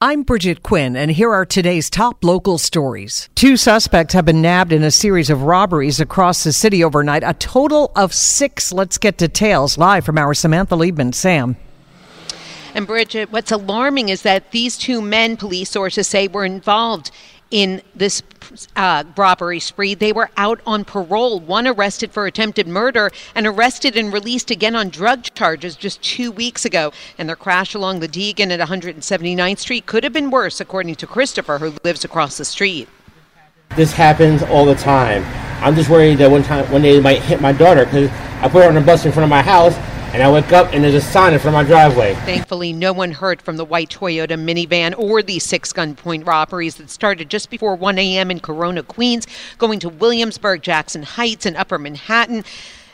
I'm Bridget Quinn, and here are today's top local stories. Two suspects have been nabbed in a series of robberies across the city overnight, a total of six. Let's get details live from our Samantha Liebman. Sam. And Bridget, what's alarming is that these two men, police sources say, were involved in this uh, robbery spree. They were out on parole, one arrested for attempted murder and arrested and released again on drug charges just two weeks ago. And their crash along the Deegan at 179th Street could have been worse, according to Christopher, who lives across the street. This happens all the time. I'm just worried that one time, one day might hit my daughter because I put her on a bus in front of my house and I wake up and there's a sign in front of my driveway. Thankfully, no one hurt from the white Toyota minivan or the six gunpoint robberies that started just before 1 a.m. in Corona, Queens, going to Williamsburg, Jackson Heights, and Upper Manhattan.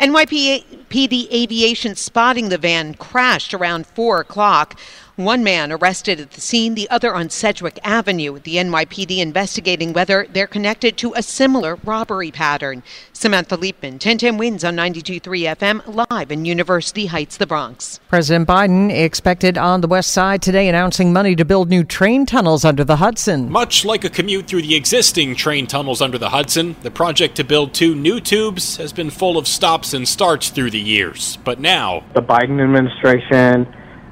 NYPD aviation spotting the van crashed around 4 o'clock. One man arrested at the scene, the other on Sedgwick Avenue. The NYPD investigating whether they're connected to a similar robbery pattern. Samantha Liebman, 1010 wins on 92.3 FM, live in University Heights, the Bronx. President Biden expected on the west side today announcing money to build new train tunnels under the Hudson. Much like a commute through the existing train tunnels under the Hudson, the project to build two new tubes has been full of stops and starts through the years. But now, the Biden administration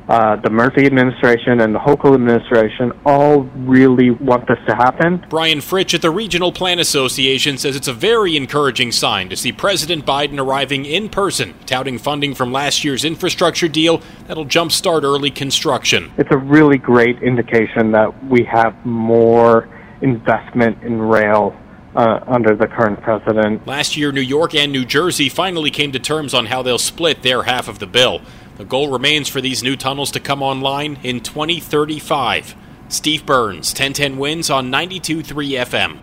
uh, the Murphy administration and the Hochul administration all really want this to happen. Brian Fritch at the Regional Plan Association says it's a very encouraging sign to see President Biden arriving in person, touting funding from last year's infrastructure deal that'll jumpstart early construction. It's a really great indication that we have more investment in rail uh, under the current president. Last year, New York and New Jersey finally came to terms on how they'll split their half of the bill. The goal remains for these new tunnels to come online in 2035. Steve Burns, 1010 wins on 92.3 FM.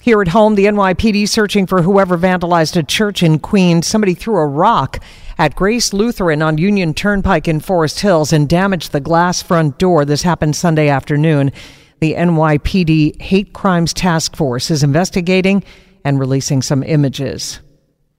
Here at home, the NYPD searching for whoever vandalized a church in Queens. Somebody threw a rock at Grace Lutheran on Union Turnpike in Forest Hills and damaged the glass front door. This happened Sunday afternoon. The NYPD Hate Crimes Task Force is investigating and releasing some images.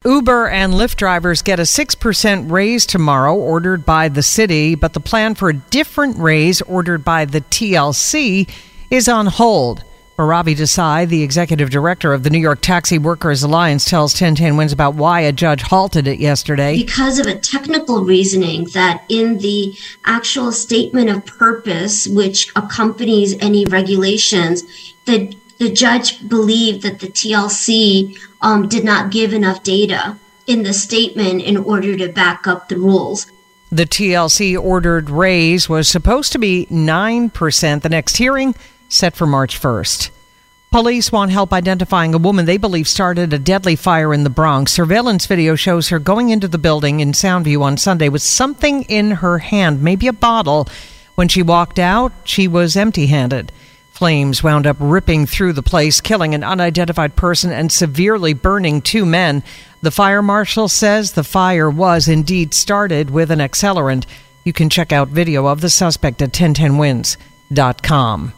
Uber and Lyft drivers get a 6% raise tomorrow, ordered by the city, but the plan for a different raise ordered by the TLC is on hold. Bhairavi Desai, the executive director of the New York Taxi Workers Alliance, tells 1010 Wins about why a judge halted it yesterday. Because of a technical reasoning that in the actual statement of purpose, which accompanies any regulations, the the judge believed that the TLC um, did not give enough data in the statement in order to back up the rules. The TLC ordered raise was supposed to be 9%. The next hearing set for March 1st. Police want help identifying a woman they believe started a deadly fire in the Bronx. Surveillance video shows her going into the building in Soundview on Sunday with something in her hand, maybe a bottle. When she walked out, she was empty handed. Flames wound up ripping through the place, killing an unidentified person and severely burning two men. The fire marshal says the fire was indeed started with an accelerant. You can check out video of the suspect at 1010wins.com.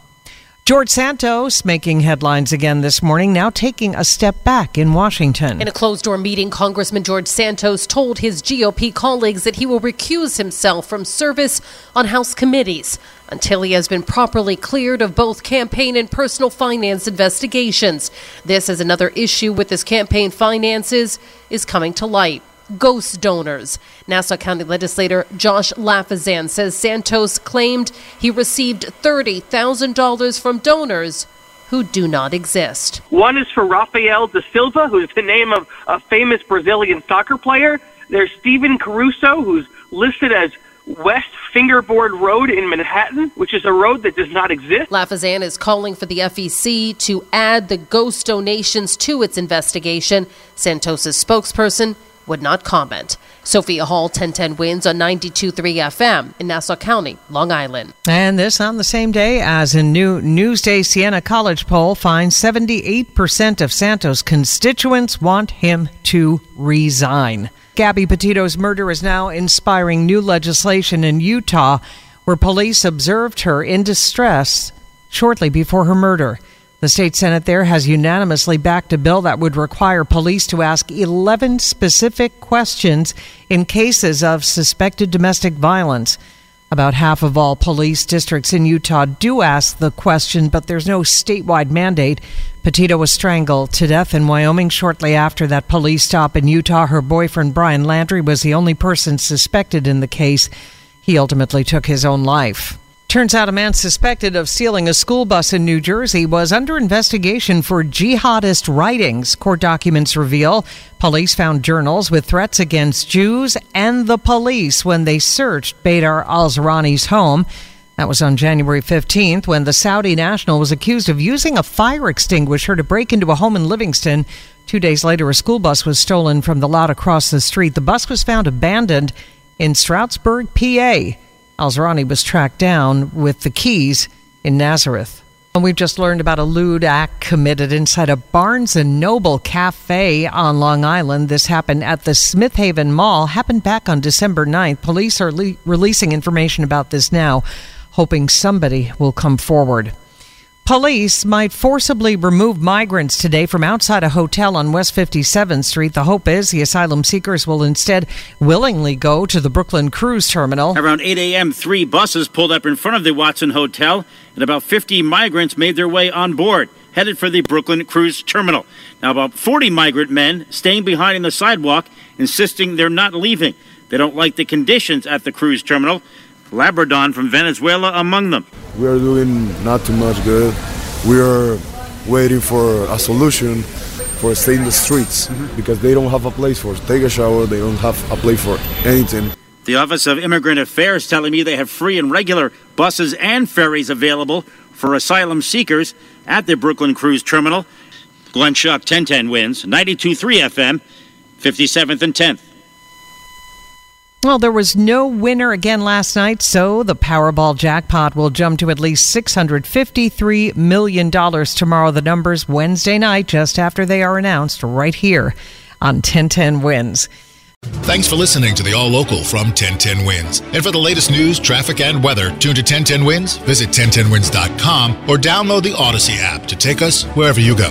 George Santos making headlines again this morning, now taking a step back in Washington. In a closed door meeting, Congressman George Santos told his GOP colleagues that he will recuse himself from service on House committees until he has been properly cleared of both campaign and personal finance investigations. This is another issue with his campaign finances is coming to light ghost donors. Nassau County legislator Josh Lafazan says Santos claimed he received $30,000 from donors who do not exist. One is for Rafael da Silva, who's the name of a famous Brazilian soccer player. There's Steven Caruso, who's listed as West Fingerboard Road in Manhattan, which is a road that does not exist. Lafazan is calling for the FEC to add the ghost donations to its investigation. Santos's spokesperson would not comment. Sophia Hall, 1010 wins on 92.3 FM in Nassau County, Long Island. And this on the same day as a new Newsday Siena College poll finds 78% of Santos constituents want him to resign. Gabby Petito's murder is now inspiring new legislation in Utah where police observed her in distress shortly before her murder. The state Senate there has unanimously backed a bill that would require police to ask 11 specific questions in cases of suspected domestic violence. About half of all police districts in Utah do ask the question, but there's no statewide mandate. Petito was strangled to death in Wyoming shortly after that police stop in Utah. Her boyfriend, Brian Laundrie, was the only person suspected in the case. He ultimately took his own life. Turns out a man suspected of stealing a school bus in New Jersey was under investigation for jihadist writings. Court documents reveal police found journals with threats against Jews and the police when they searched Badr al Zerani's home. That was on January 15th when the Saudi national was accused of using a fire extinguisher to break into a home in Livingston. Two days later, a school bus was stolen from the lot across the street. The bus was found abandoned in Stroudsburg, PA. Al Zerani was tracked down with the keys in Nazareth. And we've just learned about a lewd act committed inside a Barnes and Noble cafe on Long Island. This happened at the Smith Haven Mall. Happened back on December 9th. Police are le- releasing information about this now, hoping somebody will come forward. Police might forcibly remove migrants today from outside a hotel on West 57th Street. The hope is the asylum seekers will instead willingly go to the Brooklyn Cruise Terminal. Around 8 a.m., three buses pulled up in front of the Watson Hotel, and about 50 migrants made their way on board, headed for the Brooklyn Cruise Terminal. Now, about 40 migrant men staying behind in the sidewalk, insisting they're not leaving. They don't like the conditions at the cruise terminal. Labradon from Venezuela among them. We are doing not too much good. We are waiting for a solution for stay in the streets mm-hmm. because they don't have a place for us. take a shower. They don't have a place for anything. The Office of Immigrant Affairs telling me they have free and regular buses and ferries available for asylum seekers at the Brooklyn Cruise Terminal. Glenn Schuck, 1010 wins, 92.3 FM, 57th and 10th. Well, there was no winner again last night, so the Powerball jackpot will jump to at least $653 million tomorrow. The numbers Wednesday night, just after they are announced, right here on 1010 Wins. Thanks for listening to the All Local from 1010 Wins. And for the latest news, traffic, and weather, tune to 1010 Wins, visit 1010wins.com, or download the Odyssey app to take us wherever you go.